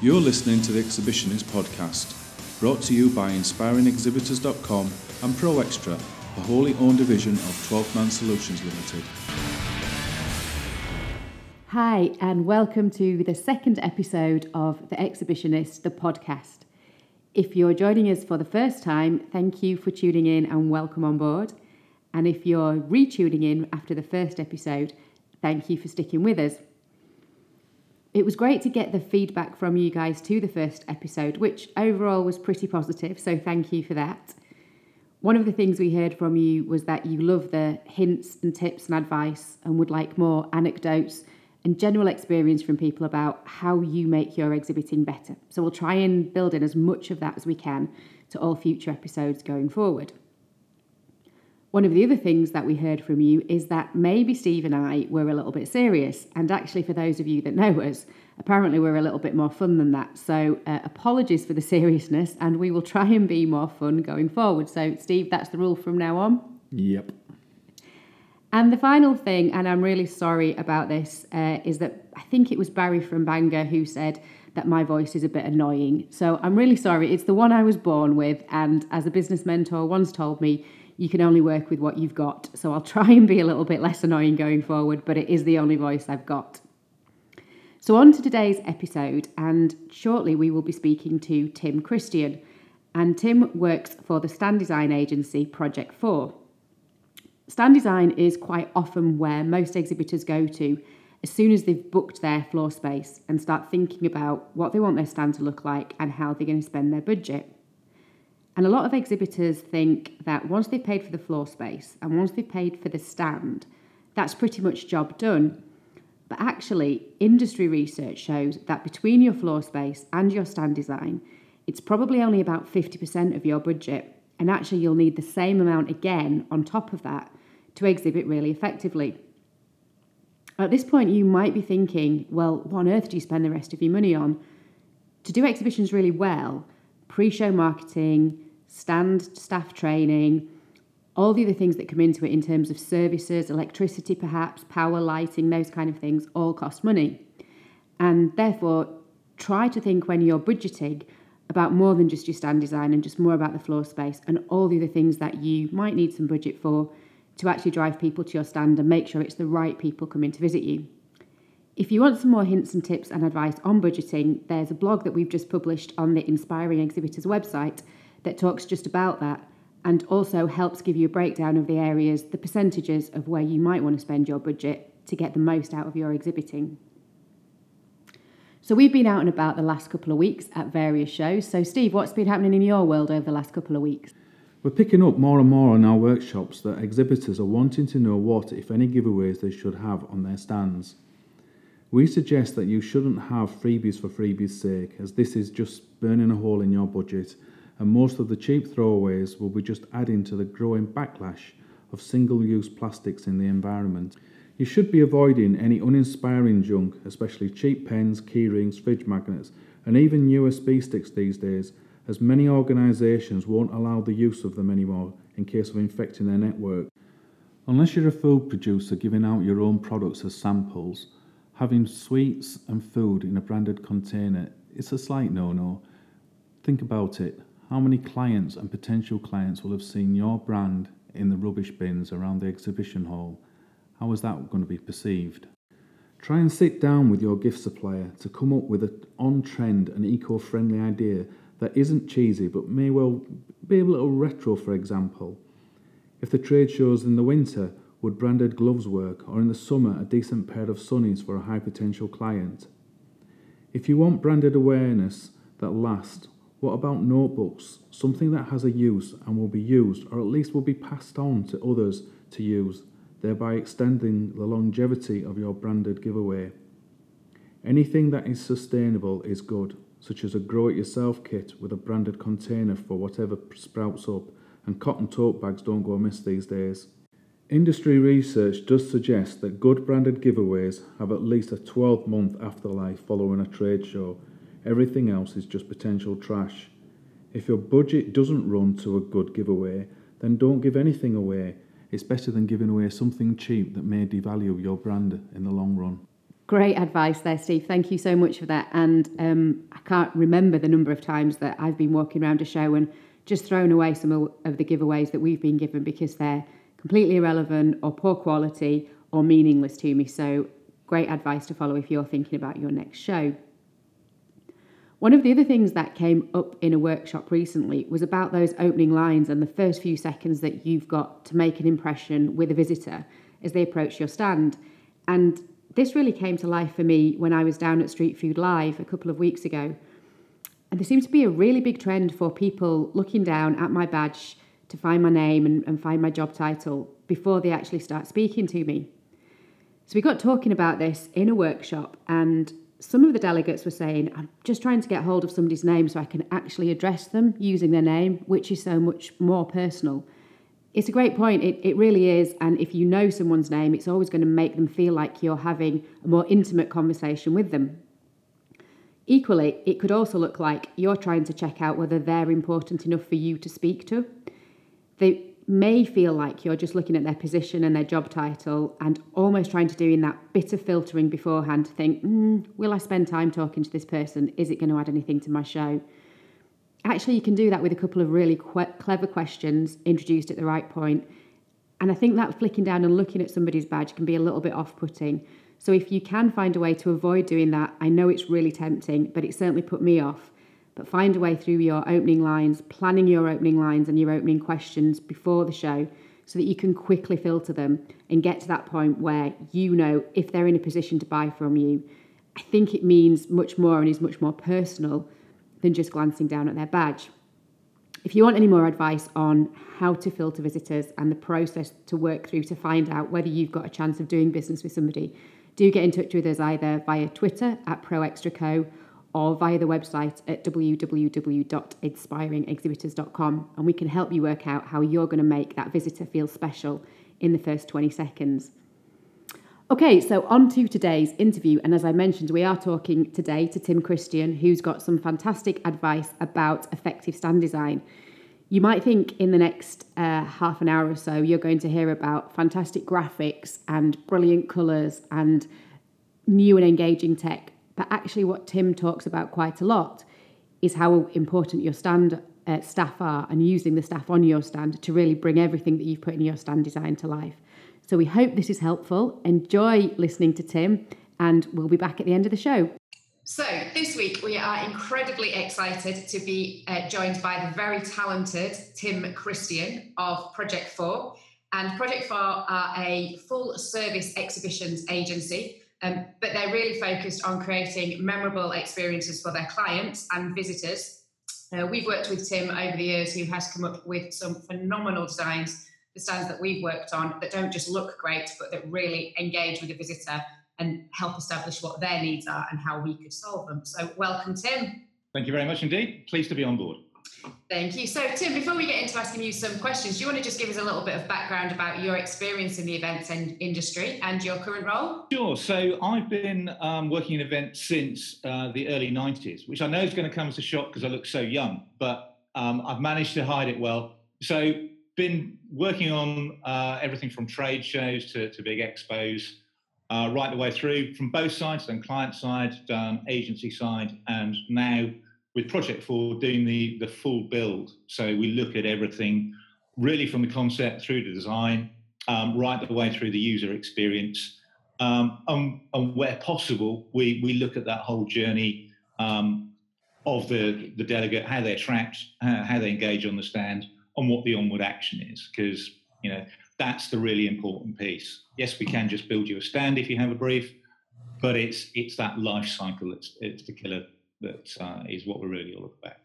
You're listening to the Exhibitionist podcast, brought to you by InspiringExhibitors.com and Pro Extra, a wholly owned division of 12 Man Solutions Limited. Hi, and welcome to the second episode of The Exhibitionist, the podcast. If you're joining us for the first time, thank you for tuning in and welcome on board. And if you're retuning in after the first episode, thank you for sticking with us. It was great to get the feedback from you guys to the first episode, which overall was pretty positive, so thank you for that. One of the things we heard from you was that you love the hints and tips and advice and would like more anecdotes and general experience from people about how you make your exhibiting better. So we'll try and build in as much of that as we can to all future episodes going forward. One of the other things that we heard from you is that maybe Steve and I were a little bit serious. And actually, for those of you that know us, apparently we're a little bit more fun than that. So, uh, apologies for the seriousness, and we will try and be more fun going forward. So, Steve, that's the rule from now on. Yep. And the final thing, and I'm really sorry about this, uh, is that I think it was Barry from Bangor who said that my voice is a bit annoying. So I'm really sorry. It's the one I was born with, and as a business mentor once told me, you can only work with what you've got. So I'll try and be a little bit less annoying going forward, but it is the only voice I've got. So, on to today's episode, and shortly we will be speaking to Tim Christian. And Tim works for the stand design agency Project 4. Stand design is quite often where most exhibitors go to as soon as they've booked their floor space and start thinking about what they want their stand to look like and how they're going to spend their budget. And a lot of exhibitors think that once they've paid for the floor space and once they've paid for the stand, that's pretty much job done. But actually, industry research shows that between your floor space and your stand design, it's probably only about 50% of your budget. And actually, you'll need the same amount again on top of that to exhibit really effectively. At this point, you might be thinking, well, what on earth do you spend the rest of your money on? To do exhibitions really well, pre show marketing, stand staff training, all the other things that come into it in terms of services, electricity perhaps, power, lighting, those kind of things all cost money. And therefore, try to think when you're budgeting about more than just your stand design and just more about the floor space and all the other things that you might need some budget for to actually drive people to your stand and make sure it's the right people coming to visit you. If you want some more hints and tips and advice on budgeting, there's a blog that we've just published on the Inspiring Exhibitors website that talks just about that and also helps give you a breakdown of the areas, the percentages of where you might want to spend your budget to get the most out of your exhibiting. So, we've been out and about the last couple of weeks at various shows. So, Steve, what's been happening in your world over the last couple of weeks? We're picking up more and more in our workshops that exhibitors are wanting to know what, if any, giveaways they should have on their stands. We suggest that you shouldn't have freebies for freebies' sake, as this is just burning a hole in your budget, and most of the cheap throwaways will be just adding to the growing backlash of single use plastics in the environment. You should be avoiding any uninspiring junk, especially cheap pens, keyrings, fridge magnets, and even USB sticks these days as many organisations won't allow the use of them anymore in case of infecting their network. Unless you're a food producer giving out your own products as samples, having sweets and food in a branded container is a slight no no. Think about it. How many clients and potential clients will have seen your brand in the rubbish bins around the exhibition hall? How is that going to be perceived? Try and sit down with your gift supplier to come up with an on trend and eco friendly idea that isn't cheesy but may well be a little retro, for example. If the trade shows in the winter, would branded gloves work, or in the summer, a decent pair of sunnies for a high potential client? If you want branded awareness that lasts, what about notebooks? Something that has a use and will be used, or at least will be passed on to others to use, thereby extending the longevity of your branded giveaway. Anything that is sustainable is good such as a grow it yourself kit with a branded container for whatever sprouts up, and cotton tote bags don't go amiss these days. Industry research does suggest that good branded giveaways have at least a 12 month afterlife following a trade show. Everything else is just potential trash. If your budget doesn't run to a good giveaway, then don't give anything away. It's better than giving away something cheap that may devalue your brand in the long run. Great advice there, Steve. Thank you so much for that. And um, I can't remember the number of times that I've been walking around a show and just thrown away some of the giveaways that we've been given because they're completely irrelevant or poor quality or meaningless to me. So, great advice to follow if you're thinking about your next show. One of the other things that came up in a workshop recently was about those opening lines and the first few seconds that you've got to make an impression with a visitor as they approach your stand. And this really came to life for me when I was down at Street Food Live a couple of weeks ago. And there seems to be a really big trend for people looking down at my badge to find my name and, and find my job title before they actually start speaking to me. So we got talking about this in a workshop, and some of the delegates were saying, I'm just trying to get hold of somebody's name so I can actually address them using their name, which is so much more personal. It's a great point. It, it really is. And if you know someone's name, it's always going to make them feel like you're having a more intimate conversation with them. Equally, it could also look like you're trying to check out whether they're important enough for you to speak to. May feel like you're just looking at their position and their job title and almost trying to do in that bit of filtering beforehand to think, mm, will I spend time talking to this person? Is it going to add anything to my show? Actually, you can do that with a couple of really clever questions introduced at the right point. And I think that flicking down and looking at somebody's badge can be a little bit off putting. So if you can find a way to avoid doing that, I know it's really tempting, but it certainly put me off but find a way through your opening lines, planning your opening lines and your opening questions before the show so that you can quickly filter them and get to that point where you know if they're in a position to buy from you. I think it means much more and is much more personal than just glancing down at their badge. If you want any more advice on how to filter visitors and the process to work through to find out whether you've got a chance of doing business with somebody, do get in touch with us either via Twitter at ProExtraCo or via the website at www.inspiringexhibitors.com and we can help you work out how you're going to make that visitor feel special in the first 20 seconds. Okay, so on to today's interview. And as I mentioned, we are talking today to Tim Christian, who's got some fantastic advice about effective stand design. You might think in the next uh, half an hour or so, you're going to hear about fantastic graphics and brilliant colours and new and engaging tech. But actually, what Tim talks about quite a lot is how important your stand uh, staff are and using the staff on your stand to really bring everything that you've put in your stand design to life. So we hope this is helpful. Enjoy listening to Tim, and we'll be back at the end of the show. So, this week we are incredibly excited to be uh, joined by the very talented Tim Christian of Project 4. And Project 4 are a full service exhibitions agency um, but they're really focused on creating memorable experiences for their clients and visitors. Uh, we've worked with Tim over the years, who has come up with some phenomenal designs, the stands that we've worked on that don't just look great, but that really engage with the visitor and help establish what their needs are and how we could solve them. So, welcome, Tim. Thank you very much indeed. Pleased to be on board. Thank you. So, Tim, before we get into asking you some questions, do you want to just give us a little bit of background about your experience in the events industry and your current role? Sure. So, I've been um, working in events since uh, the early 90s, which I know is going to come as a shock because I look so young, but um, I've managed to hide it well. So, been working on uh, everything from trade shows to, to big expos, uh, right the way through from both sides, done client side, done agency side, and now with Project 4 doing the, the full build. So we look at everything really from the concept through to design, um, right the way through the user experience. Um, and, and, where possible, we, we look at that whole journey um, of the, the delegate, how they attract, how, how they engage on the stand, and what the onward action is. Because, you know, that's the really important piece. Yes, we can just build you a stand if you have a brief, but it's it's that life cycle that's it's the killer that uh, is what we're really all about.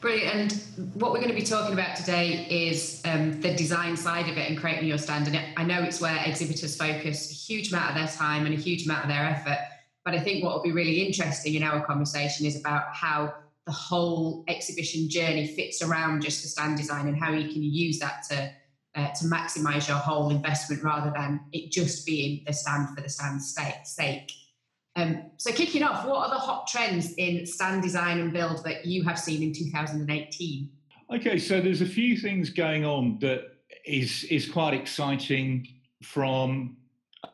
Brilliant. And what we're going to be talking about today is um, the design side of it and creating your stand. And I know it's where exhibitors focus a huge amount of their time and a huge amount of their effort. But I think what will be really interesting in our conversation is about how the whole exhibition journey fits around just the stand design and how you can use that to uh, to maximise your whole investment rather than it just being the stand for the stand's sake. Um, so, kicking off, what are the hot trends in stand design and build that you have seen in 2018? Okay, so there's a few things going on that is is quite exciting from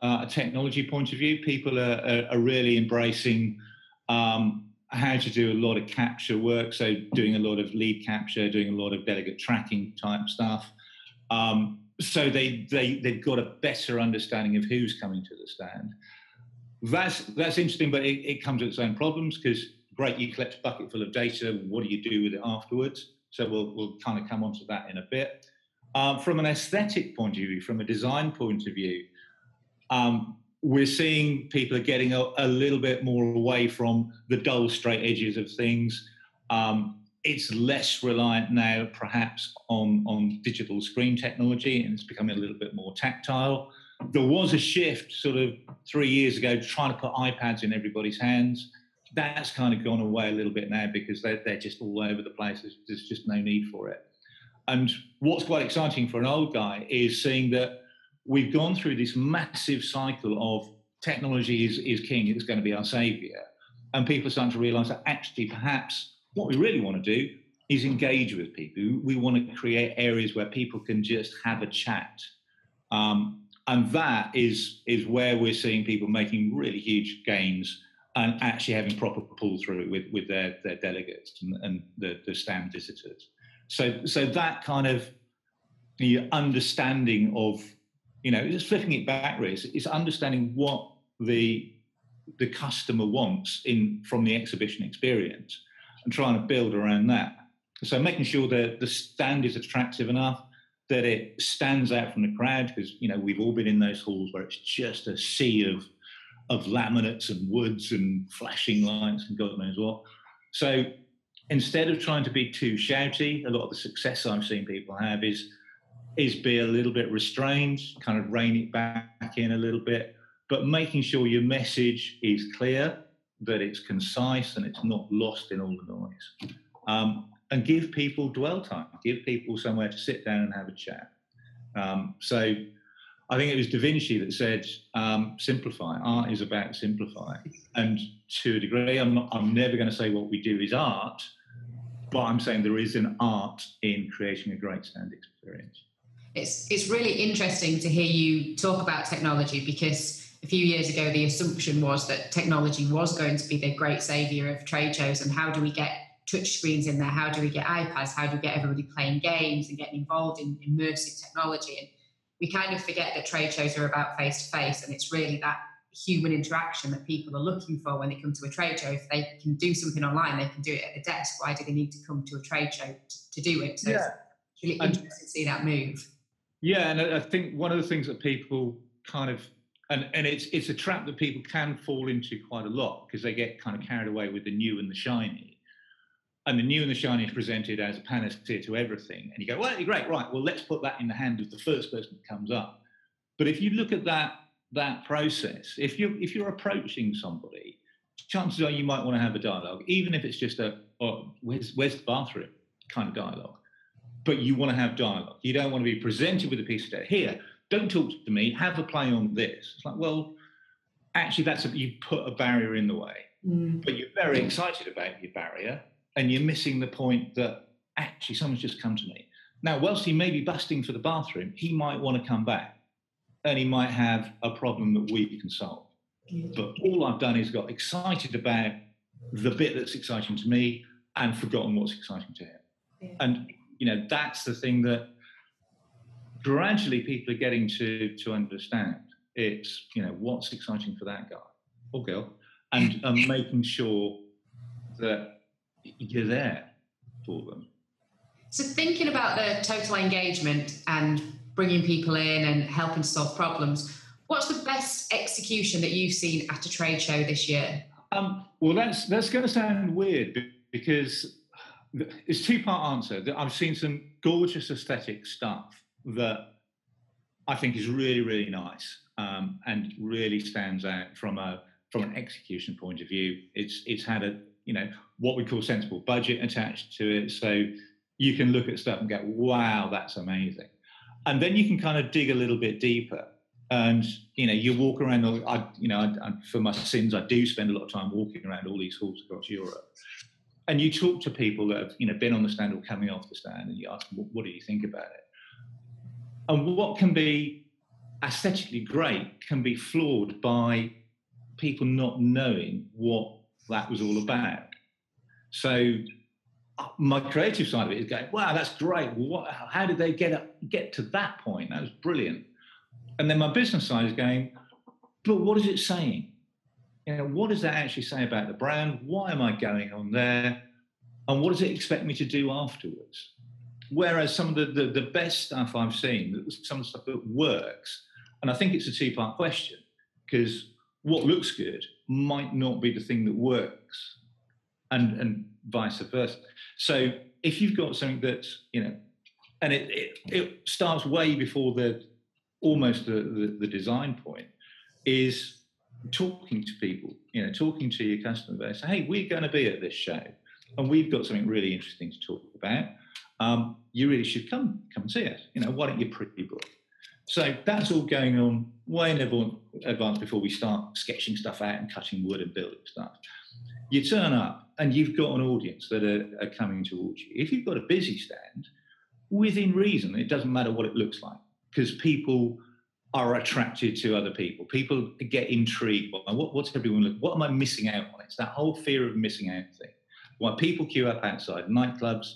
uh, a technology point of view. People are, are, are really embracing um, how to do a lot of capture work. So doing a lot of lead capture, doing a lot of delegate tracking type stuff. Um, so they, they, they've got a better understanding of who's coming to the stand. That's, that's interesting, but it, it comes with its own problems because great, you collect a bucket full of data. What do you do with it afterwards? So we'll, we'll kind of come onto that in a bit. Um, from an aesthetic point of view, from a design point of view, um, we're seeing people are getting a, a, little bit more away from the dull straight edges of things. Um, it's less reliant now, perhaps, on, on digital screen technology, and it's becoming a little bit more tactile. There was a shift sort of three years ago trying to put iPads in everybody's hands. That's kind of gone away a little bit now because they're, they're just all over the place. There's, there's just no need for it. And what's quite exciting for an old guy is seeing that we've gone through this massive cycle of technology is, is king, it's going to be our savior. And people are starting to realize that actually, perhaps what we really want to do is engage with people. We want to create areas where people can just have a chat. Um, and that is, is where we're seeing people making really huge gains and actually having proper pull through with, with their, their delegates and, and the, the stand visitors. So, so that kind of the understanding of you know, just flipping it back, really, it's, understanding what the the customer wants in from the exhibition experience and trying to build around that. So making sure that the stand is attractive enough that it stands out from the crowd because you know we've all been in those halls where it's just a sea of of laminates and woods and flashing lights and God knows what. So instead of trying to be too shouty, a lot of the success I've seen people have is is be a little bit restrained, kind of rein it back in a little bit, but making sure your message is clear, that it's concise, and it's not lost in all the noise. Um, and give people dwell time, give people somewhere to sit down and have a chat. Um, so I think it was Da Vinci that said, um, simplify. Art is about simplifying. And to a degree, I'm, not, I'm never going to say what we do is art, but I'm saying there is an art in creating a great stand experience it's it's really interesting to hear you talk about technology because a few years ago the assumption was that technology was going to be the great savior of trade shows and how do we get touch screens in there. How do we get ipads? How do we get everybody playing games and getting involved in immersive technology? And we kind of forget that trade shows are about face to face and it's really that human interaction that people are looking for when they come to a trade show. If they can do something online they can do it at the desk. Why do they need to come to a trade show to, to do it? So yeah. it's really interesting to see that move. Yeah, and I think one of the things that people kind of and and it's it's a trap that people can fall into quite a lot because they get kind of carried away with the new and the shiny. And the new and the shiny is presented as a panacea to everything. And you go, well, great, right. Well, let's put that in the hand of the first person that comes up. But if you look at that that process, if you if you're approaching somebody, chances are you might want to have a dialogue, even if it's just a oh, where's where's the bathroom kind of dialogue but you want to have dialogue. You don't want to be presented with a piece of data. Here, don't talk to me. Have a play on this. It's like, well, actually, that's a, you put a barrier in the way, mm. but you're very excited about your barrier, and you're missing the point that actually someone's just come to me. Now, whilst he may be busting for the bathroom, he might want to come back, and he might have a problem that we can solve. But all I've done is got excited about the bit that's exciting to me and forgotten what's exciting to him. Yeah. And you know that's the thing that gradually people are getting to to understand. It's you know what's exciting for that guy or girl, and um, making sure that you're there for them. So thinking about the total engagement and bringing people in and helping solve problems, what's the best execution that you've seen at a trade show this year? Um, well, that's that's going to sound weird because it's two part answer. I've seen some gorgeous aesthetic stuff that I think is really really nice um, and really stands out from a from an execution point of view. It's it's had a you know what we call sensible budget attached to it, so you can look at stuff and go, wow, that's amazing. And then you can kind of dig a little bit deeper and you know you walk around I, you know I, I, for my sins i do spend a lot of time walking around all these halls across europe and you talk to people that have you know been on the stand or coming off the stand, and you ask them, "What do you think about it?" And what can be aesthetically great can be flawed by people not knowing what that was all about. So uh, my creative side of it is going, wow, that's great. What, how did they get up, get to that point? That was brilliant. And then my business side is going, but what is it saying? You know, what does that actually say about the brand? Why am I going on there? And what does it expect me to do afterwards? Whereas some of the, the, the best stuff I've seen, some stuff that works, and I think it's a two part question because what looks good might not be the thing that works, and, and vice versa. So if you've got something that's, you know, and it, it, it starts way before the almost the, the, the design point, is talking to people, you know, talking to your customer base. Hey, we're going to be at this show, and we've got something really interesting to talk about. Um, you really should come come and see us. You know, why don't you pre-book? So that's all going on way in advance before we start sketching stuff out and cutting wood and building stuff. You turn up and you've got an audience that are, are coming towards you. If you've got a busy stand, within reason, it doesn't matter what it looks like because people are attracted to other people. People get intrigued by what, what's everyone looking. What am I missing out on? It's that whole fear of missing out thing. Why people queue up outside nightclubs,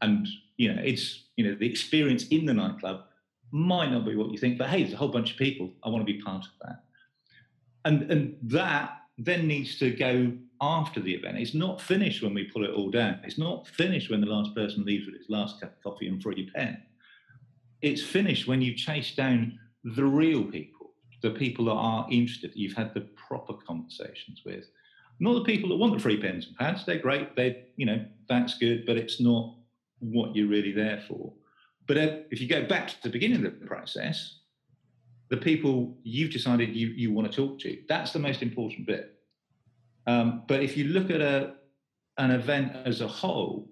and you know it's you know the experience in the nightclub might not be what you think, but hey, there's a whole bunch of people. I want to be part of that, and and that then needs to go after the event. It's not finished when we pull it all down. It's not finished when the last person leaves with his last cup of coffee and free pen. It's finished when you chase down the real people, the people that are interested, that you've had the proper conversations with. Not the people that want the free pens and pads. They're great. They, you know, that's good, but it's not what you're really there for. But if you go back to the beginning of the process, the people you've decided you, you want to talk to, that's the most important bit. Um, but if you look at a, an event as a whole,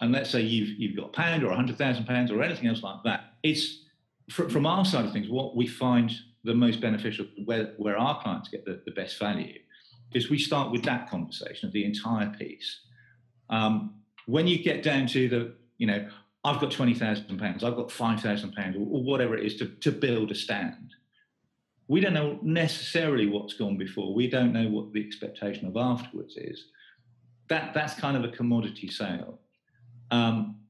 and let's say you've, you've got a pound or a hundred thousand pounds or anything else like that, it's from our side of things, what we find the most beneficial, where, where our clients get the, the best value, is we start with that conversation of the entire piece. Um, when you get down to the, you know, I've got twenty thousand pounds, I've got five thousand pounds, or whatever it is to, to build a stand. We don't know necessarily what's gone before. We don't know what the expectation of afterwards is. That that's kind of a commodity sale. Um,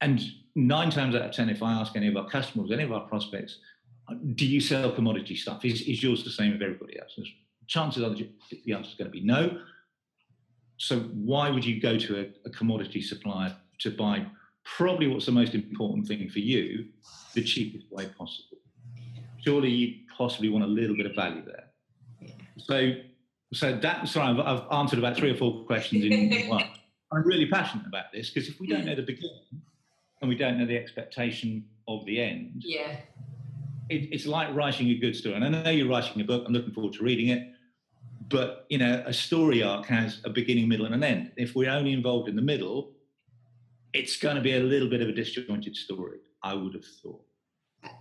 and nine times out of ten, if I ask any of our customers, any of our prospects, do you sell commodity stuff? Is, is yours the same as everybody else's? Chances are the answer is going to be no. So why would you go to a, a commodity supplier to buy probably what's the most important thing for you, the cheapest way possible? Surely you possibly want a little bit of value there. So, so that sorry, I've, I've answered about three or four questions in one. I'm really passionate about this because if we don't know the beginning, and we don't know the expectation of the end. Yeah. It, it's like writing a good story. And I know you're writing a book. I'm looking forward to reading it. But you know, a story arc has a beginning, middle, and an end. If we're only involved in the middle, it's going to be a little bit of a disjointed story. I would have thought.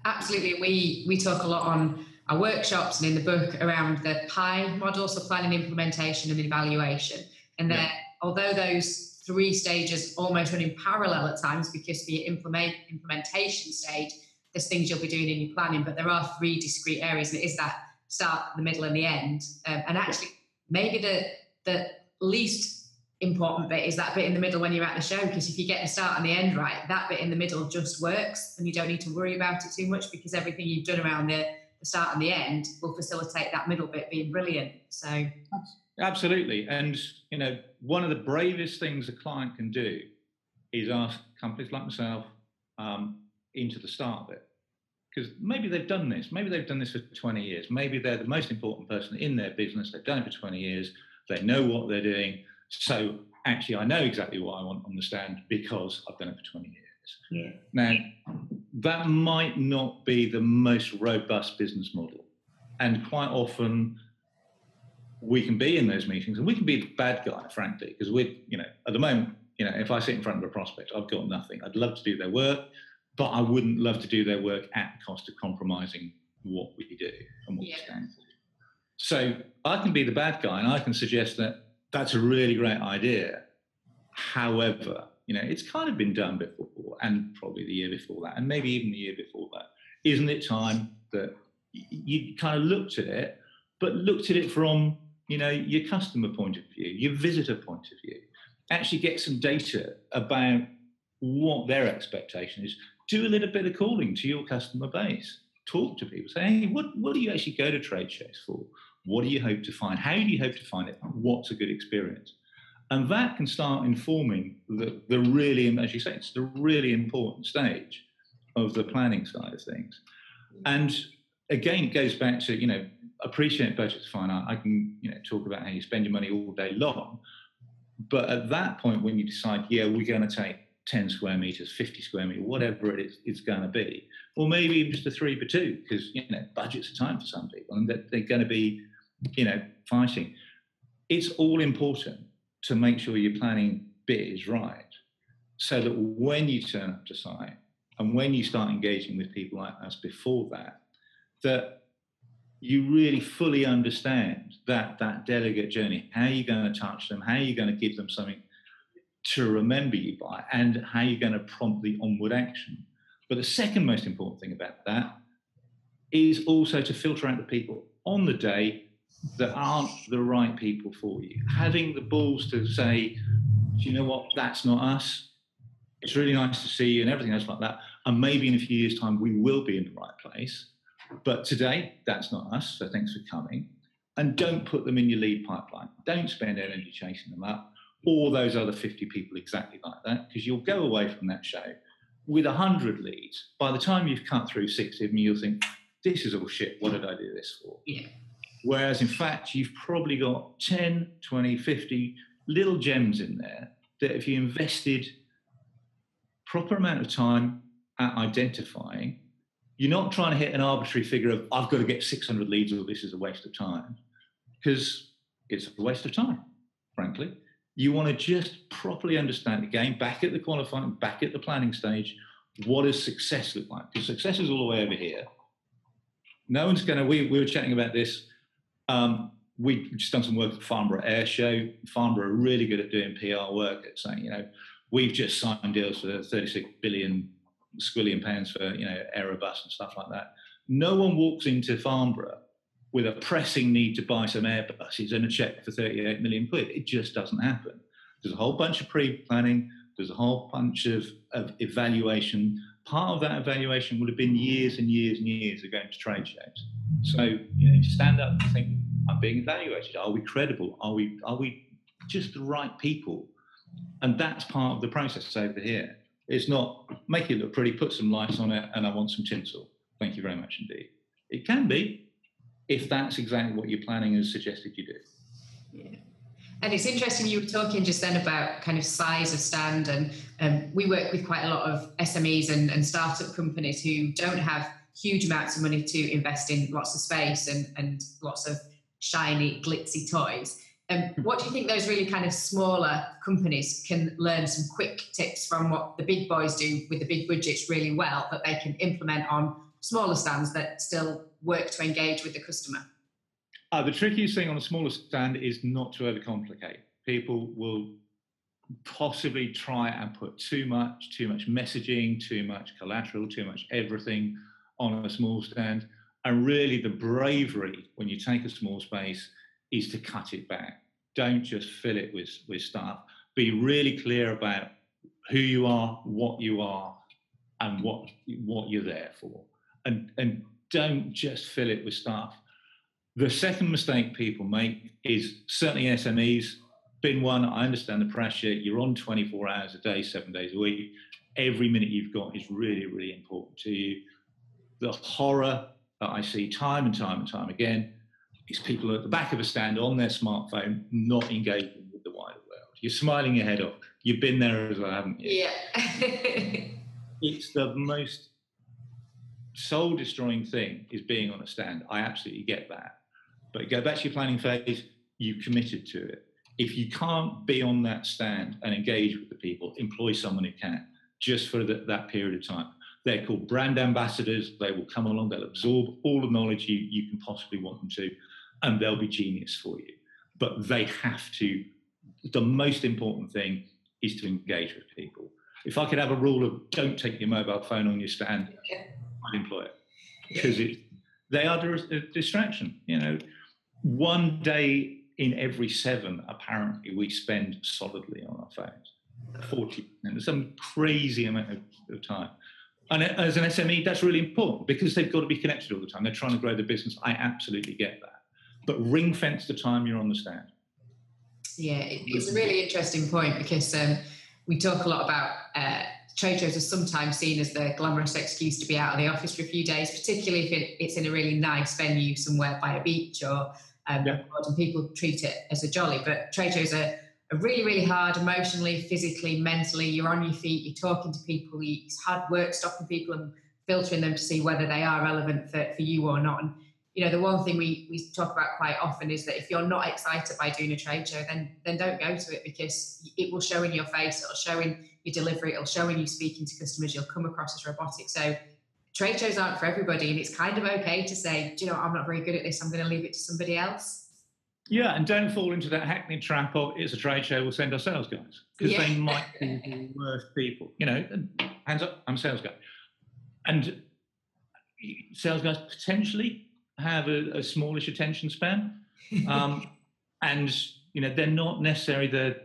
Absolutely, we we talk a lot on our workshops and in the book around the PIE model, so planning, implementation, and evaluation. And that yeah. although those three stages almost run in parallel at times because for your implement, implementation stage, there's things you'll be doing in your planning, but there are three discrete areas, and it is that start, the middle, and the end. Um, and actually, maybe the the least important bit is that bit in the middle when you're at the show, because if you get the start and the end right, that bit in the middle just works, and you don't need to worry about it too much because everything you've done around the, the start and the end will facilitate that middle bit being brilliant. So Absolutely. And, you know, one of the bravest things a client can do is ask companies like myself um, into the start of it. Because maybe they've done this, maybe they've done this for 20 years, maybe they're the most important person in their business, they've done it for 20 years, they know what they're doing. So actually, I know exactly what I want on the stand because I've done it for 20 years. Yeah. Now, that might not be the most robust business model. And quite often, we can be in those meetings and we can be the bad guy, frankly, because we're, you know, at the moment, you know, if I sit in front of a prospect, I've got nothing. I'd love to do their work, but I wouldn't love to do their work at the cost of compromising what we do and what yeah. we stand for. So I can be the bad guy and I can suggest that that's a really great idea. However, you know, it's kind of been done before and probably the year before that, and maybe even the year before that. Isn't it time that you kind of looked at it, but looked at it from you know your customer point of view, your visitor point of view. Actually, get some data about what their expectation is. Do a little bit of calling to your customer base. Talk to people. Say, hey, what, what do you actually go to trade shows for? What do you hope to find? How do you hope to find it? What's a good experience? And that can start informing the, the really, as you say, it's the really important stage of the planning side of things. And again, it goes back to, you know, appreciate budgets fine. I, I can, you know, talk about how you spend your money all day long. But at that point, when you decide, yeah, we're going to take 10 square meters, 50 square meters, whatever it is it's going to be, or maybe even just a three by two, because, you know, budgets are tight for some people and they're, going to be, you know, fighting. It's all important to make sure your planning bit is right so that when you turn up to site and when you start engaging with people like us before that, that you really fully understand that that delegate journey, how are you're going to touch them, how are you're going to give them something to remember you by, and how you're going to prompt the onward action. But the second most important thing about that is also to filter out the people on the day that aren't the right people for you. Having the balls to say, do you know what, that's not us. It's really nice to see you and everything else like that. And maybe in a few years' time, we will be in the right place. But today, that's not us. So thanks for coming. And don't put them in your lead pipeline. Don't spend energy chasing them up or those other 50 people exactly like that, because you'll go away from that show with 100 leads. By the time you've cut through 60 of them, you'll think, this is all shit. What did I do this for? Yeah. Whereas in fact, you've probably got 10, 20, 50 little gems in there that if you invested proper amount of time at identifying, you're not trying to hit an arbitrary figure of, I've got to get 600 leads or this is a waste of time, because it's a waste of time, frankly. You want to just properly understand the game back at the qualifying, back at the planning stage, what does success look like? Because success is all the way over here. No one's going to, we, we were chatting about this um, we've just done some work at Farnborough Air Show. Farnborough are really good at doing PR work at saying, you know, we've just signed deals for 36 billion squillion pounds for, you know, Airbus and stuff like that. No one walks into Farnborough with a pressing need to buy some Airbuses and a check for 38 million quid. It just doesn't happen. There's a whole bunch of pre-planning. There's a whole bunch of, of evaluation. Part of that evaluation would have been years and years and years of going to trade shows. So you know, to stand up and think, I'm being evaluated. Are we credible? Are we are we just the right people? And that's part of the process over here. It's not make it look pretty, put some lights on it, and I want some tinsel. Thank you very much indeed. It can be if that's exactly what your planning has suggested you do. Yeah. And it's interesting you were talking just then about kind of size of stand, and um, we work with quite a lot of SMEs and, and startup companies who don't have huge amounts of money to invest in lots of space and, and lots of shiny, glitzy toys. Um, what do you think those really kind of smaller companies can learn some quick tips from what the big boys do with the big budgets really well that they can implement on smaller stands that still work to engage with the customer? Uh, the trickiest thing on a smaller stand is not to overcomplicate. People will possibly try and put too much, too much messaging, too much collateral, too much everything on a small stand. And really, the bravery when you take a small space is to cut it back. Don't just fill it with, with stuff. Be really clear about who you are, what you are, and what what you're there for. And and don't just fill it with stuff. The second mistake people make is certainly SMEs. Been one, I understand the pressure. You're on 24 hours a day, seven days a week. Every minute you've got is really, really important to you the horror that I see time and time and time again is people at the back of a stand on their smartphone not engaging with the wider world. You're smiling your head off. You've been there as well, haven't you? Yeah. it's the most soul destroying thing is being on a stand. I absolutely get that. But go back to your planning phase, you committed to it. If you can't be on that stand and engage with the people, employ someone who can, just for the, that period of time. They're called brand ambassadors. They will come along, they'll absorb all the knowledge you, you can possibly want them to, and they'll be genius for you. But they have to, the most important thing is to engage with people. If I could have a rule of don't take your mobile phone on your stand, employ it. Because it, they are a distraction. You know, one day in every seven, apparently, we spend solidly on our phones. 40 and some crazy amount of, of time. And as an SME, that's really important because they've got to be connected all the time. They're trying to grow the business. I absolutely get that. But ring fence the time you're on the stand. Yeah, it's a really interesting point because um, we talk a lot about uh, trade shows are sometimes seen as the glamorous excuse to be out of the office for a few days, particularly if it, it's in a really nice venue somewhere by a beach or um, yeah. and people treat it as a jolly. But trade shows are are really, really hard emotionally, physically, mentally. You're on your feet, you're talking to people, it's hard work stopping people and filtering them to see whether they are relevant for, for you or not. And, you know, the one thing we, we talk about quite often is that if you're not excited by doing a trade show, then then don't go to it because it will show in your face, it'll show in your delivery, it'll show in you speaking to customers, you'll come across as robotic. So trade shows aren't for everybody, and it's kind of okay to say, do you know, I'm not very good at this, I'm going to leave it to somebody else. Yeah, and don't fall into that hackney trap of it's a trade show, we'll send our sales guys. Because yeah. they might be the worst people. You know, hands up, I'm a sales guy. And uh, sales guys potentially have a, a smallish attention span. Um, and, you know, they're not necessarily the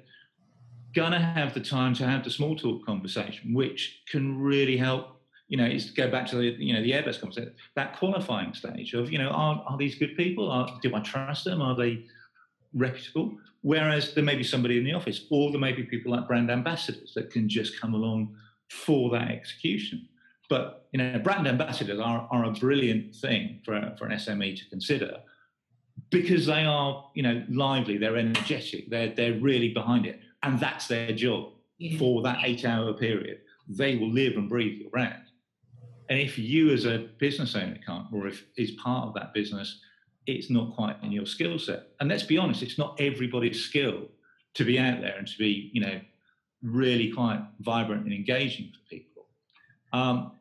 gonna have the time to have the small talk conversation, which can really help. You know, is go back to the you know the Airbus conversation, that qualifying stage of you know are, are these good people? Are, do I trust them? Are they reputable. Whereas there may be somebody in the office, or there may be people like brand ambassadors that can just come along for that execution. But you know, brand ambassadors are, are a brilliant thing for, for an SME to consider because they are, you know, lively, they're energetic, they're they're really behind it, and that's their job yeah. for that eight-hour period. They will live and breathe your brand. And if you, as a business owner, can't, or if is part of that business, it's not quite in your skill set. And let's be honest, it's not everybody's skill to be out there and to be, you know, really quite vibrant and engaging for people. Um,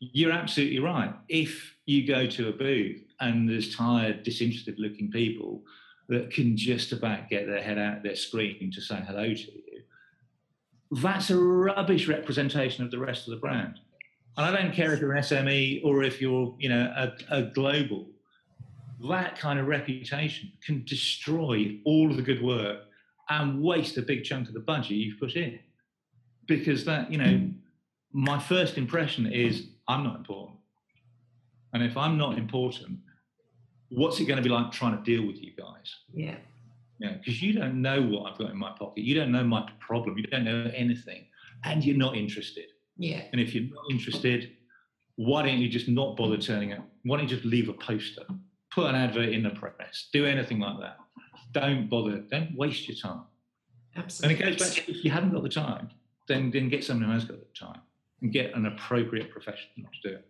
you're absolutely right. If you go to a booth and there's tired, disinterested looking people that can just about get their head out of their screen to say hello to you, that's a rubbish representation of the rest of the brand. And I don't care if you're an SME or if you're, you know, a, a global that kind of reputation can destroy all of the good work and waste a big chunk of the budget you've put in. Because that, you know, my first impression is I'm not important. And if I'm not important, what's it going to be like trying to deal with you guys? Yeah. Yeah, because you don't know what I've got in my pocket. You don't know my problem. You don't know anything. And you're not interested. Yeah. And if you're not interested, why don't you just not bother turning up? Why don't you just leave a poster? put an advert in the press, do anything like that. Don't bother. Don't waste your time. Absolutely. And it goes back to if you haven't got the time, then then get someone who has got the time and get an appropriate professional to do it.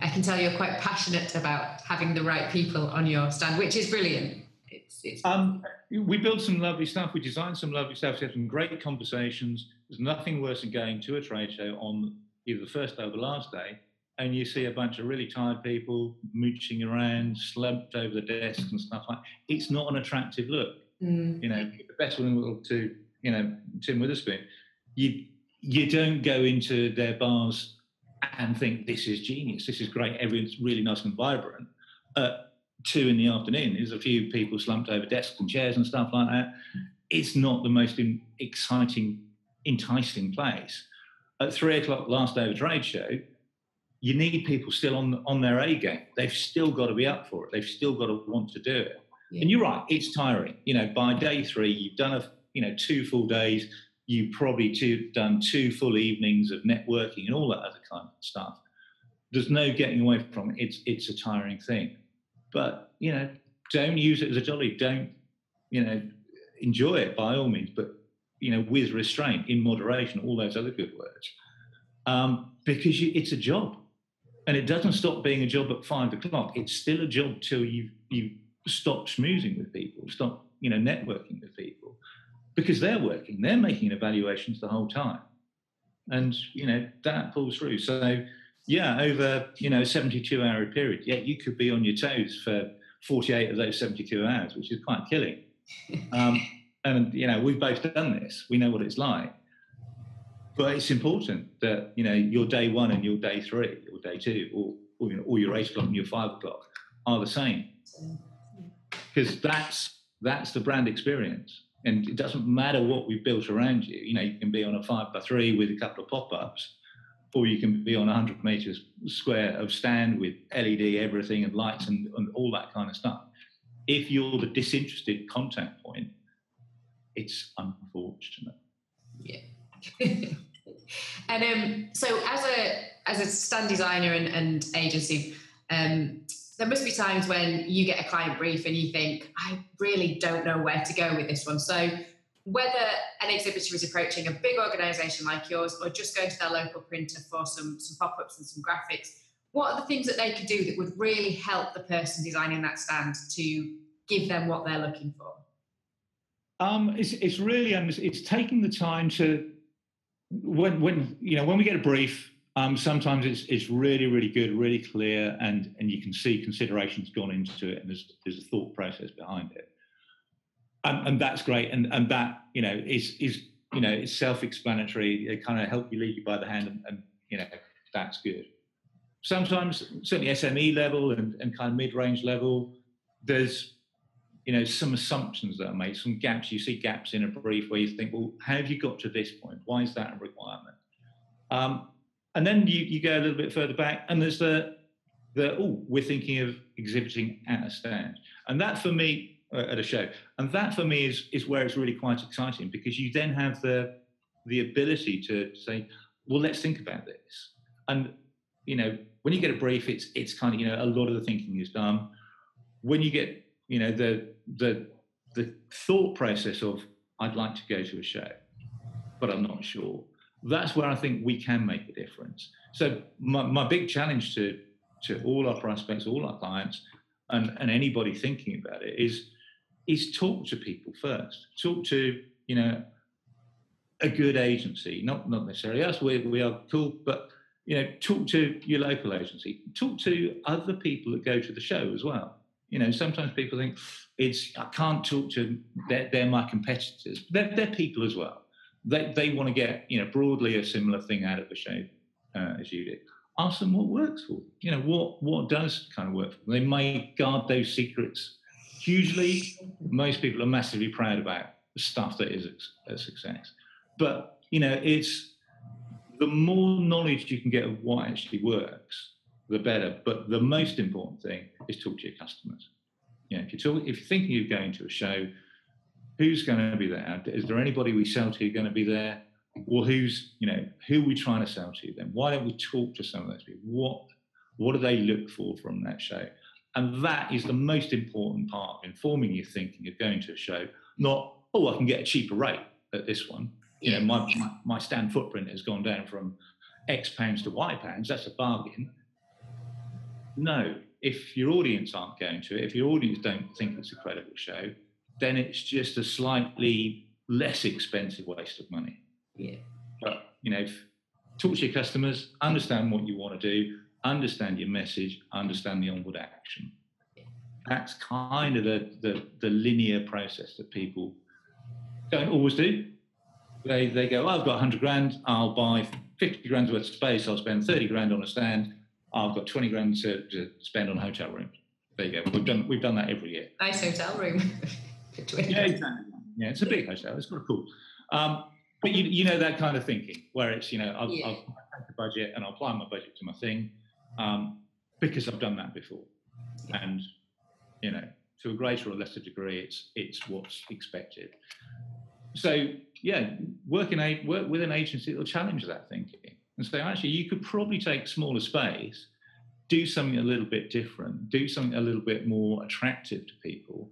I can tell you're quite passionate about having the right people on your stand, which is brilliant. It's, it's um, we build some lovely stuff. We design some lovely stuff. We have some great conversations. There's nothing worse than going to a trade show on either the first day or the last day and you see a bunch of really tired people mooching around, slumped over the desk and stuff like. It's not an attractive look. Mm. You know, the best one to you know Tim Wetherspoon. You you don't go into their bars and think this is genius, this is great, everyone's really nice and vibrant. At two in the afternoon, there's a few people slumped over desks and chairs and stuff like that. It's not the most exciting, enticing place. At three o'clock last day of a trade show, you need people still on on their A game. They've still got to be up for it. They've still got to want to do it. Yeah. And you're right, it's tiring. You know, by day three, you've done a you know two full days. You've probably two, done two full evenings of networking and all that other kind of stuff. There's no getting away from it. It's it's a tiring thing, but you know, don't use it as a jolly. Don't you know, enjoy it by all means, but you know, with restraint, in moderation, all those other good words, um, because you, it's a job and it doesn't stop being a job at five o'clock. It's still a job till you you stop schmoozing with people, stop you know networking with people, because they're working, they're making evaluations the whole time, and you know that pulls through. So yeah, over you know 72 hour period, yeah, you could be on your toes for 48 of those 72 hours, which is quite killing. Um, and you know we've both done this. We know what it's like but it's important that you know your day one and your day three or day two or or, you know, or your eight o'clock and your five o'clock are the same because that's that's the brand experience and it doesn't matter what we've built around you. You know you can be on a five by three with a couple of pop-ups or you can be on 100 meters square of stand with led everything and lights and, and all that kind of stuff. If you're the disinterested contact point it's unfortunate. Yeah. And um, so as a as a stand designer and, and agency um, there must be times when you get a client brief and you think, I really don't know where to go with this one. So, whether an exhibitor is approaching a big organization like yours or just going to their local printer for some, some pop ups and some graphics, what are the things that they could do that would really help the person designing that stand to give them what they're looking for? Um, it's, it's really it's taking the time to when when you know when we get a brief um, sometimes it's it's really really good, really clear, and and you can see considerations gone into it, and there's there's a thought process behind it, and, and that's great, and and that you know is is you know it's self-explanatory. It kind of help you lead you by the hand, and, and you know that's good. Sometimes certainly SME level and, and kind of mid-range level, there's you know some assumptions that are made, some gaps. You see gaps in a brief where you think, well, how have you got to this point? Why is that a requirement? Um, and then you, you go a little bit further back, and there's the the oh, we're thinking of exhibiting at a stand, and that for me uh, at a show, and that for me is is where it's really quite exciting because you then have the the ability to say, well, let's think about this, and you know when you get a brief, it's it's kind of you know a lot of the thinking is done. When you get you know the the the thought process of I'd like to go to a show, but I'm not sure that's where I think we can make a difference. So my, my big challenge to to all our prospects, all our clients, and, and anybody thinking about it is is talk to people first. Talk to you know a good agency, not not necessarily us. We we are cool, but you know talk to your local agency. Talk to other people that go to the show as well. You know, sometimes people think it's I can't talk to they're, they're my competitors. They're, they're people as well they, they want to get you know broadly a similar thing out of the show uh, as you did. Ask them what works for them. You know what what does kind of work for them. They may guard those secrets hugely. Most people are massively proud about the stuff that is a, success, but you know it's the more knowledge you can get of what actually works, the better. But the most important thing is talk to your customers. You know, if you're if you're thinking of going to a show, who's going to be there? Is there anybody we sell to going to be there? Or who's, you know, who are we trying to sell to then? Why don't we talk to some of those people? What what do they look for from that show? And that is the most important part of informing your thinking of going to a show, not, oh, I can get a cheaper rate at this one. You know, my, my, my stand footprint has gone down from X pounds to Y pounds. That's a bargain. No, if your audience aren't going to it, if your audience don't think it's a credible show, then it's just a slightly less expensive waste of money. Yeah. But you know, talk to your customers, understand what you want to do, understand your message, understand the onward action. That's kind of the, the, the linear process that people don't always do. They, they go, oh, I've got 100 grand, I'll buy 50 grand's worth of space, I'll spend 30 grand on a stand, I've got 20 grand to, to spend on hotel rooms. There you go. We've done, we've done that every year. Nice hotel room. yeah, exactly. Yeah, it's a big hotel. It's quite cool. Um, but you, you know that kind of thinking where it's you know I'll, yeah. I'll take the budget and I'll apply my budget to my thing um, because I've done that before, yeah. and you know to a greater or lesser degree it's it's what's expected. So yeah, work in a work with an agency that will challenge that thinking and say actually you could probably take smaller space, do something a little bit different, do something a little bit more attractive to people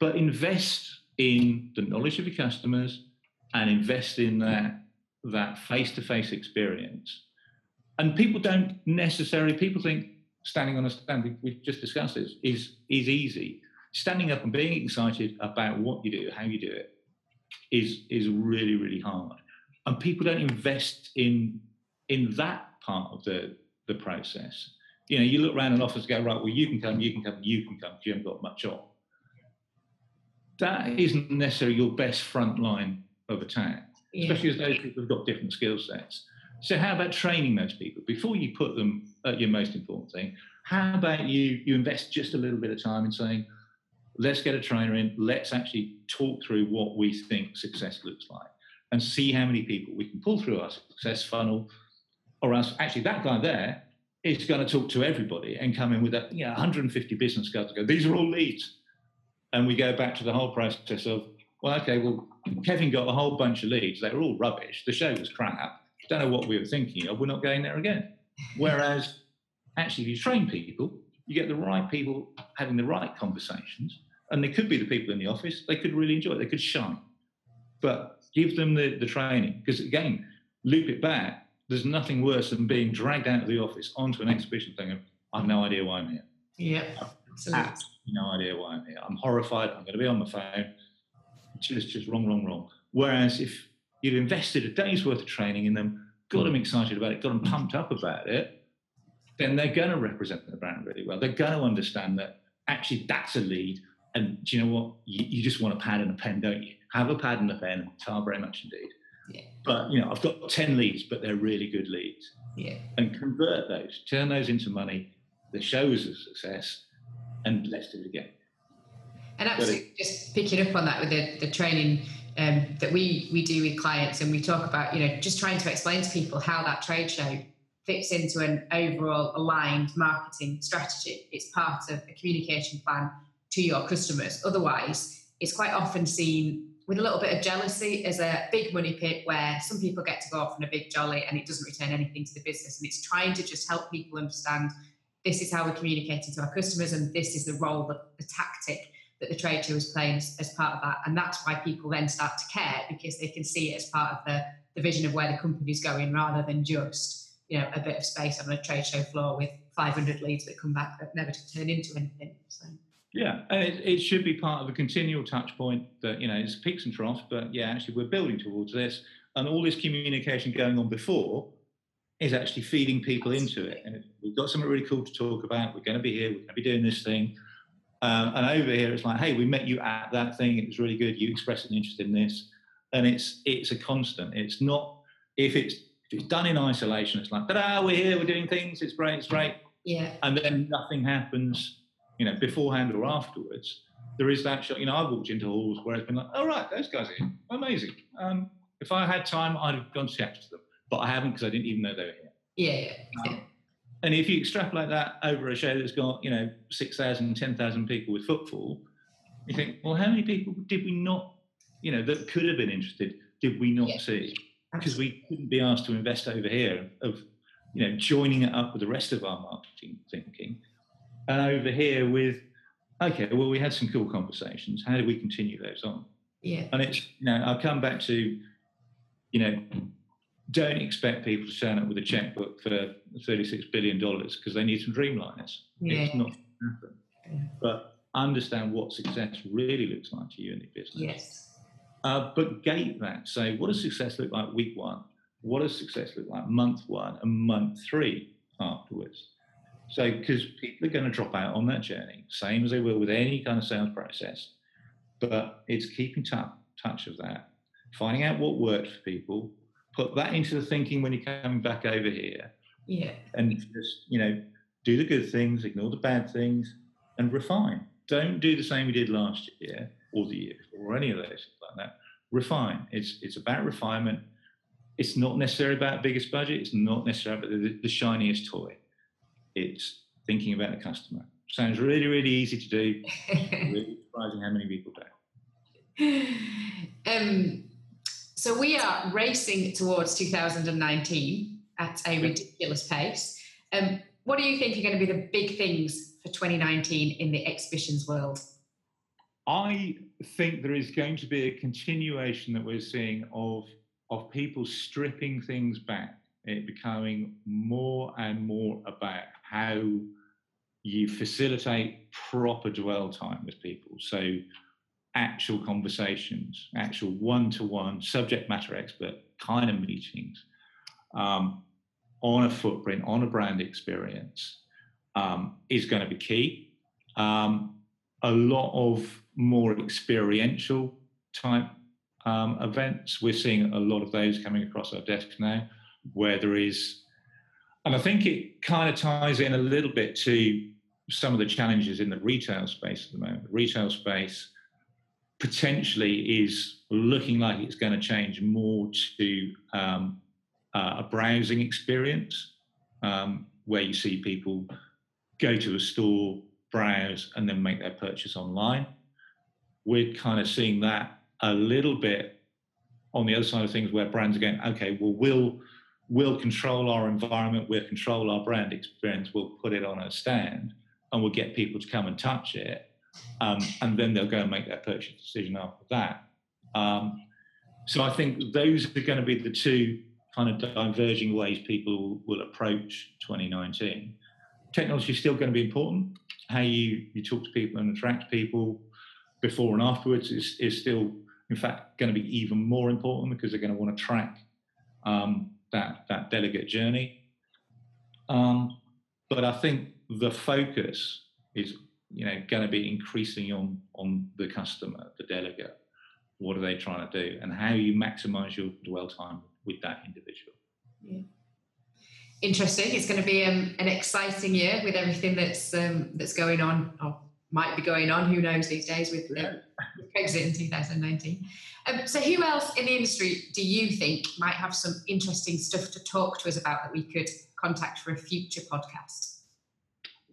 but invest in the knowledge of your customers and invest in that that face-to-face experience. And people don't necessarily people think standing on a stand we've just discussed this is is easy. Standing up and being excited about what you do, how you do it, is is really really hard. And people don't invest in in that part of the the process. You know, you look around an office and go, right, well, you can come, you can come, you can come, you haven't got much on that isn't necessarily your best front line of attack, yeah. especially as those people have got different skill sets. So how about training those people before you put them at your most important thing? How about you you invest just a little bit of time in saying, let's get a trainer in, let's actually talk through what we think success looks like and see how many people we can pull through our success funnel, or else actually that guy there is going to talk to everybody and come in with a you know, 150 business cards go, these are all leads. And we go back to the whole process of, well, okay, well, Kevin got a whole bunch of leads. They were all rubbish. The show was crap. Don't know what we were thinking of. We're not going there again. Whereas, actually, if you train people, you get the right people having the right conversations. And they could be the people in the office. They could really enjoy it. They could shine. But give them the, the training. Because, again, loop it back. There's nothing worse than being dragged out of the office onto an exhibition thinking, I've no idea why I'm here. Yeah, absolutely. Ah. no idea why I'm here. I'm horrified. I'm going to be on my phone. Just, just wrong, wrong, wrong. Whereas if you've invested a day's worth of training in them, got them excited about it, got them pumped up about it, then they're going to represent the brand really well. They're going to understand that actually that's a lead. And do you know what? You, you just want a pad and a pen, don't you? Have a pad and a pen. Tar very much indeed. Yeah. But you know, I've got ten leads, but they're really good leads, Yeah. and convert those, turn those into money. The show is a success, and let's do it again. And actually, just picking up on that with the, the training um, that we we do with clients, and we talk about, you know, just trying to explain to people how that trade show fits into an overall aligned marketing strategy. It's part of a communication plan to your customers. Otherwise, it's quite often seen with a little bit of jealousy as a big money pit where some people get to go off on a big jolly and it doesn't return anything to the business. And it's trying to just help people understand this is how we're communicating to our customers and this is the role, the, the tactic that the trade show is playing as, as, part of that. And that's why people then start to care because they can see it as part of the, the vision of where the company's going rather than just, you know, a bit of space on a trade show floor with 500 leads that come back that never turn into anything. So. Yeah, and it, it should be part of a continual touch point that, you know, it's peaks and troughs, but yeah, actually we're building towards this. And all this communication going on before is actually feeding people into it. And we've got something really cool to talk about. We're going to be here. We're going to be doing this thing. Um, and over here, it's like, hey, we met you at that thing. It was really good. You expressed an interest in this, and it's it's a constant. It's not if it's if it's done in isolation. It's like, ta-da, we're here. We're doing things. It's great. It's great. Yeah. And then nothing happens. You know, beforehand or afterwards. There is that shot. You know, I've walked into halls where it's been like, oh right, those guys are. Amazing. Um, if I had time, I'd have gone to chat to them, but I haven't because I didn't even know they were here. Yeah. yeah. Um, and if you extrapolate that over a show that's got, you know, 6,000, 10,000 people with footfall, you think, well, how many people did we not, you know, that could have been interested, did we not Yeah. see? Because we couldn't be asked to invest over here of, you know, joining it up with the rest of our marketing thinking. And over here with, okay, well, we had some cool conversations. How do we continue those on? Yeah. And it's, you know, I'll come back to, you know, don't expect people to turn up with a checkbook for $36 billion because they need some dreamliners. It's not going to happen. Yeah. But understand what success really looks like to you in the business. Yes. Uh, but gate that. Say, what does success look like week one? What does success look like month one and month three afterwards? So, because people are going to drop out on that journey, same as they will with any kind of sales process. But it's keeping t- touch of that, finding out what worked for people, put that into the thinking when you're coming back over here, Yeah. and just you know do the good things, ignore the bad things, and refine. Don't do the same we did last year or the year before, or any of those things like that. Refine. It's it's about refinement. It's not necessarily about biggest budget. It's not necessarily about the, the shiniest toy. It's thinking about the customer. Sounds really really easy to do. really surprising how many people do. um, so we are racing towards 2019 at a ridiculous pace. Um, what do you think are going to be the big things for 2019 in the exhibitions world? I think there is going to be a continuation that we're seeing of of people stripping things back, it becoming more and more about how you facilitate proper dwell time with people. So actual conversations, actual one-to-one subject matter expert kind of meetings um, on a footprint, on a brand experience um, is going to be key. Um, a lot of more experiential type um, events. We're seeing a lot of those coming across our desks now. where there is, and I think it kind of ties in a little bit to some of the challenges in the retail space at the moment. The retail space potentially is looking like it's going to change more to um, uh, a browsing experience um, where you see people go to a store, browse, and then make their purchase online. We're kind of seeing that a little bit on the other side of things where brands are going, okay, well, we'll we'll control our environment, we'll control our brand experience, we'll put it on a stand, and we'll get people to come and touch it, um, and then they'll go and make their purchase decision after that. Um, so I think those are going to be the two kind of diverging ways people will approach 2019. Technology is still going to be important. How you, you talk to people and attract people before and afterwards is, is still, in fact, going to be even more important because they're going to want to track um, that, that delegate journey. Um, but I think the focus is you know going to be increasing on on the customer, the delegate. What are they trying to do, and how you maximise your dwell time with that individual. Yeah. Interesting. It's going to be um, an exciting year with everything that's um, that's going on, or might be going on. Who knows these days with, uh, with Brexit in 2019. Um, so, who else in the industry do you think might have some interesting stuff to talk to us about that we could contact for a future podcast?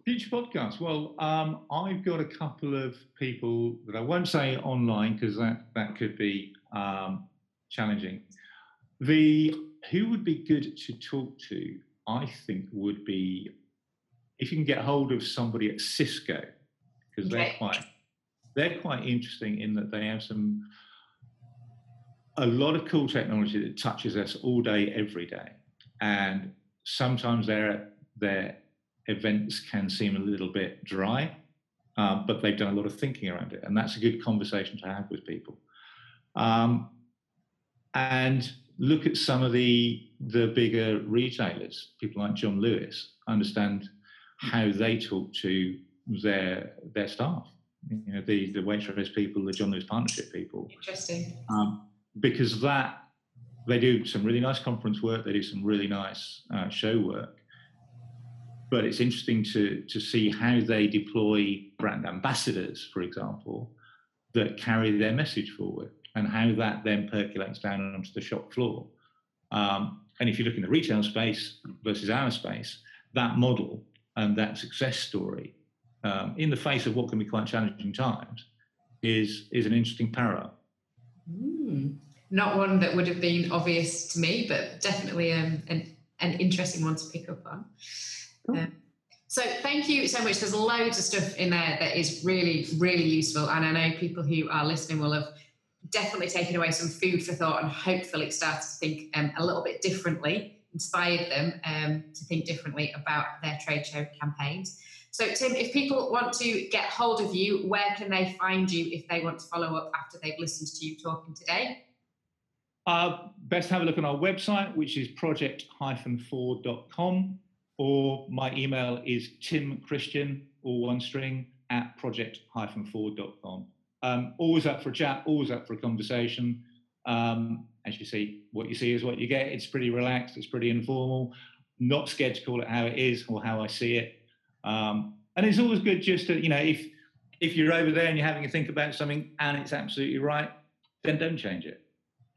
Future podcast. Well, um, I've got a couple of people that I won't say online because that that could be um, challenging. The who would be good to talk to, I think, would be if you can get hold of somebody at Cisco, because okay. they're quite they're quite interesting in that they have some a lot of cool technology that touches us all day, every day, and sometimes their their events can seem a little bit dry, um, but they've done a lot of thinking around it, and that's a good conversation to have with people. Um, and look at some of the the bigger retailers, people like John Lewis, understand how they talk to their their staff. You know, the the Waitrose people, the John Lewis partnership people. Interesting. Um, because that they do some really nice conference work, they do some really nice uh, show work. But it's interesting to to see how they deploy brand ambassadors, for example, that carry their message forward and how that then percolates down onto the shop floor. Um, and if you look in the retail space versus our space, that model and that success story, um, in the face of what can be quite challenging times, is is an interesting parallel. Mm. Not one that would have been obvious to me, but definitely um, an an interesting one to pick up on. Cool. Um, so thank you so much. There's loads of stuff in there that is really, really useful, and I know people who are listening will have definitely taken away some food for thought and hopefully started to think um, a little bit differently, inspired them um, to think differently about their trade show campaigns. So, Tim, if people want to get hold of you, where can they find you if they want to follow up after they've listened to you talking today? Uh, best have a look on our website, which is project-4.com, or my email is timchristian, all one string, at project-4.com. Um, always up for a chat, always up for a conversation. Um, as you see, what you see is what you get. It's pretty relaxed, it's pretty informal. Not scared to call it how it is or how I see it. Um, and it's always good just to, you know, if if you're over there and you're having to think about something and it's absolutely right, then don't change it.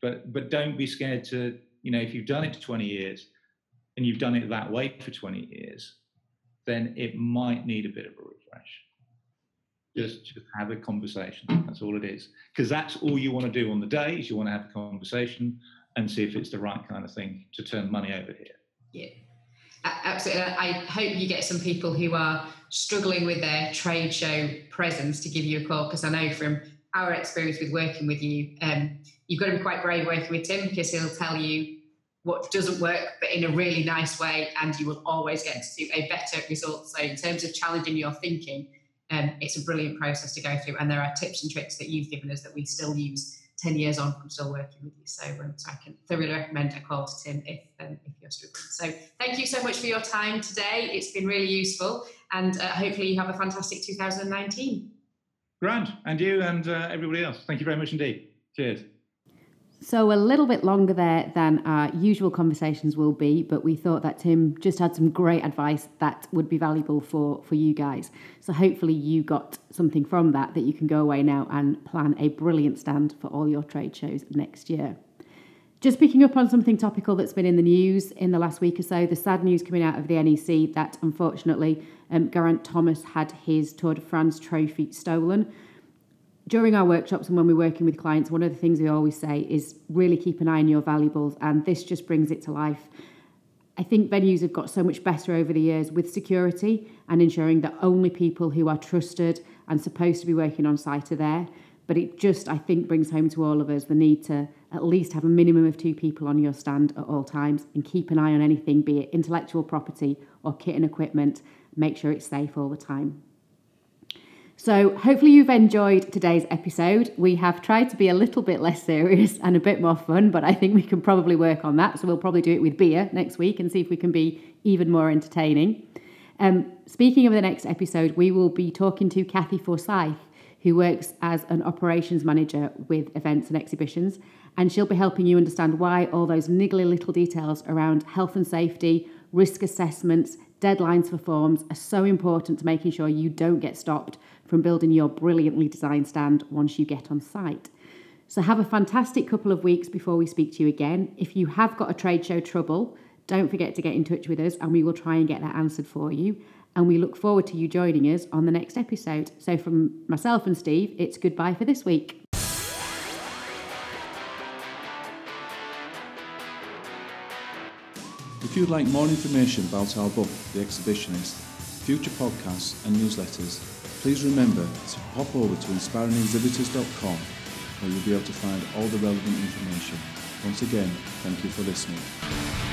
But but don't be scared to, you know, if you've done it for 20 years and you've done it that way for 20 years, then it might need a bit of a refresh. Just just have a conversation. That's all it is. Because that's all you want to do on the day is you want to have a conversation and see if it's the right kind of thing to turn money over here. Yeah. Absolutely. I hope you get some people who are struggling with their trade show presence to give you a call because i know from our experience with working with you um, you've got to be quite brave working with tim because he'll tell you what doesn't work, but in a really nice way, and you will always get to a better result. So, in terms of challenging your thinking, um, it's a brilliant process to go through, and there are tips and tricks that you've given us that we still use 10 years on from still working with you. So, um, so I can thoroughly recommend a call to Tim if, um, if you're struggling. So thank you so much for your time today. It's been really useful, and uh, hopefully you have a fantastic 2019. Grand, and you and uh, everybody else. Thank you very much indeed. Cheers. So, a little bit longer there than our usual conversations will be, but we thought that Tim just had some great advice that would be valuable for, for you guys. So, hopefully, you got something from that that you can go away now and plan a brilliant stand for all your trade shows next year. Just picking up on something topical that's been in the news in the last week or so, the sad news coming out of the NEC that unfortunately um, Geraint Thomas had his Tour de France trophy stolen during our workshops and when we're working with clients, one of the things we always say is really keep an eye on your valuables, and this just brings it to life. I think venues have got so much better over the years with security and ensuring that only people who are trusted and supposed to be working on site are there. But it just, I think, brings home to all of us the need to at least have a minimum of two people on your stand at all times and keep an eye on anything, be it intellectual property or kit and equipment. Make sure it's safe all the time. So, hopefully, you've enjoyed today's episode. We have tried to be a little bit less serious and a bit more fun, but I think we can probably work on that. So, we'll probably do it with beer next week and see if we can be even more entertaining. Um, speaking of the next episode, we will be talking to Kathy Forsyth, who works as an operations manager with events and exhibitions, and she'll be helping you understand why all those niggly little details around health and safety, risk assessments, deadlines for forms are so important to making sure you don't get stopped from building your brilliantly designed stand once you get on site. So, have a fantastic couple of weeks before we speak to you again. If you have got a trade show trouble, don't forget to get in touch with us and we will try and get that answered for you. And we look forward to you joining us on the next episode. So, from myself and Steve, it's goodbye for this week. You'd like more information about our book, The Exhibitionist, future podcasts and newsletters, please remember to pop over to inspiringexhibitors.com where you'll be able to find all the relevant information. Once again, thank you for listening.